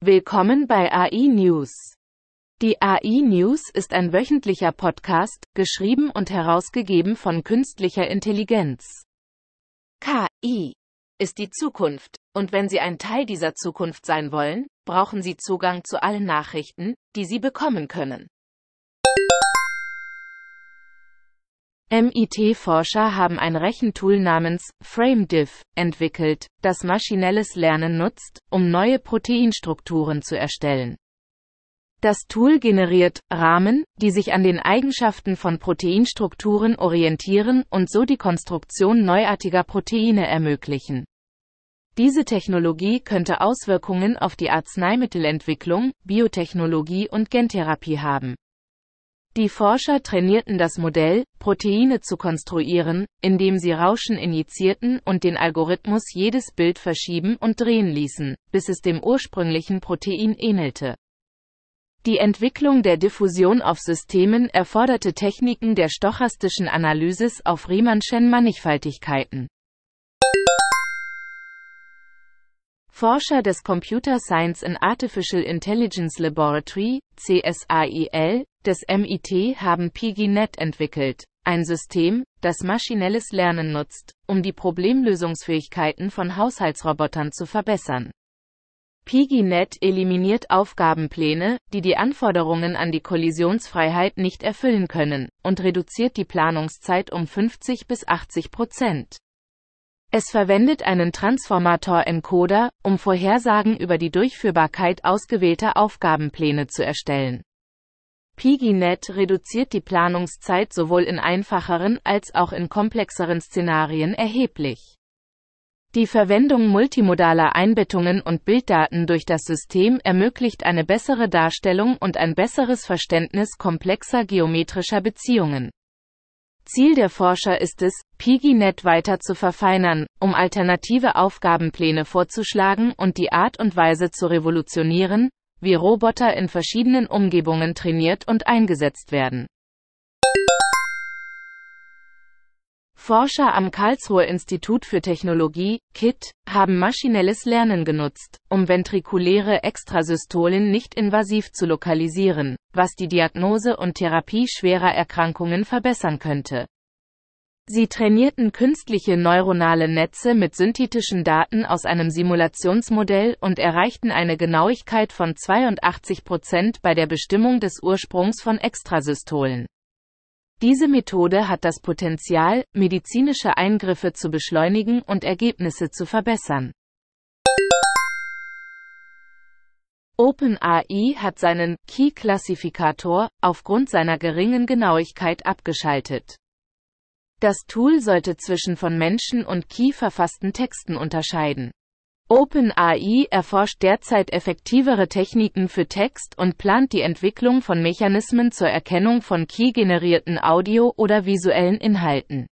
Willkommen bei AI News. Die AI News ist ein wöchentlicher Podcast, geschrieben und herausgegeben von künstlicher Intelligenz. KI ist die Zukunft, und wenn Sie ein Teil dieser Zukunft sein wollen, brauchen Sie Zugang zu allen Nachrichten, die Sie bekommen können. MIT-Forscher haben ein Rechentool namens FrameDiff entwickelt, das maschinelles Lernen nutzt, um neue Proteinstrukturen zu erstellen. Das Tool generiert Rahmen, die sich an den Eigenschaften von Proteinstrukturen orientieren und so die Konstruktion neuartiger Proteine ermöglichen. Diese Technologie könnte Auswirkungen auf die Arzneimittelentwicklung, Biotechnologie und Gentherapie haben. Die Forscher trainierten das Modell, Proteine zu konstruieren, indem sie Rauschen injizierten und den Algorithmus jedes Bild verschieben und drehen ließen, bis es dem ursprünglichen Protein ähnelte. Die Entwicklung der Diffusion auf Systemen erforderte Techniken der stochastischen Analysis auf Riemannschen Mannigfaltigkeiten. Forscher des Computer Science and Artificial Intelligence Laboratory, CSAIL, des MIT haben PiGiNet entwickelt, ein System, das maschinelles Lernen nutzt, um die Problemlösungsfähigkeiten von Haushaltsrobotern zu verbessern. PiGiNet eliminiert Aufgabenpläne, die die Anforderungen an die Kollisionsfreiheit nicht erfüllen können, und reduziert die Planungszeit um 50 bis 80 Prozent. Es verwendet einen Transformator-Encoder, um Vorhersagen über die Durchführbarkeit ausgewählter Aufgabenpläne zu erstellen. PiGiNet reduziert die Planungszeit sowohl in einfacheren als auch in komplexeren Szenarien erheblich. Die Verwendung multimodaler Einbettungen und Bilddaten durch das System ermöglicht eine bessere Darstellung und ein besseres Verständnis komplexer geometrischer Beziehungen. Ziel der Forscher ist es, PiGiNet weiter zu verfeinern, um alternative Aufgabenpläne vorzuschlagen und die Art und Weise zu revolutionieren, wie Roboter in verschiedenen Umgebungen trainiert und eingesetzt werden. Forscher am Karlsruher Institut für Technologie, KIT, haben maschinelles Lernen genutzt, um ventrikuläre Extrasystolen nicht invasiv zu lokalisieren, was die Diagnose und Therapie schwerer Erkrankungen verbessern könnte. Sie trainierten künstliche neuronale Netze mit synthetischen Daten aus einem Simulationsmodell und erreichten eine Genauigkeit von 82 Prozent bei der Bestimmung des Ursprungs von Extrasystolen. Diese Methode hat das Potenzial, medizinische Eingriffe zu beschleunigen und Ergebnisse zu verbessern. OpenAI hat seinen Key-Klassifikator aufgrund seiner geringen Genauigkeit abgeschaltet. Das Tool sollte zwischen von Menschen und Key verfassten Texten unterscheiden. OpenAI erforscht derzeit effektivere Techniken für Text und plant die Entwicklung von Mechanismen zur Erkennung von key-generierten Audio- oder visuellen Inhalten.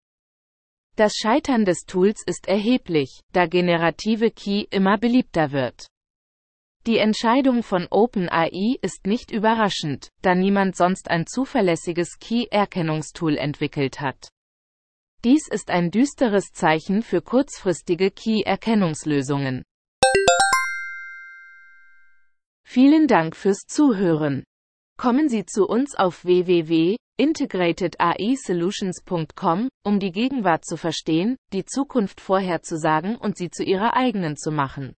Das Scheitern des Tools ist erheblich, da generative Key immer beliebter wird. Die Entscheidung von OpenAI ist nicht überraschend, da niemand sonst ein zuverlässiges Key-Erkennungstool entwickelt hat. Dies ist ein düsteres Zeichen für kurzfristige Key-Erkennungslösungen. Vielen Dank fürs Zuhören. Kommen Sie zu uns auf www.integratedAIsolutions.com, um die Gegenwart zu verstehen, die Zukunft vorherzusagen und sie zu Ihrer eigenen zu machen.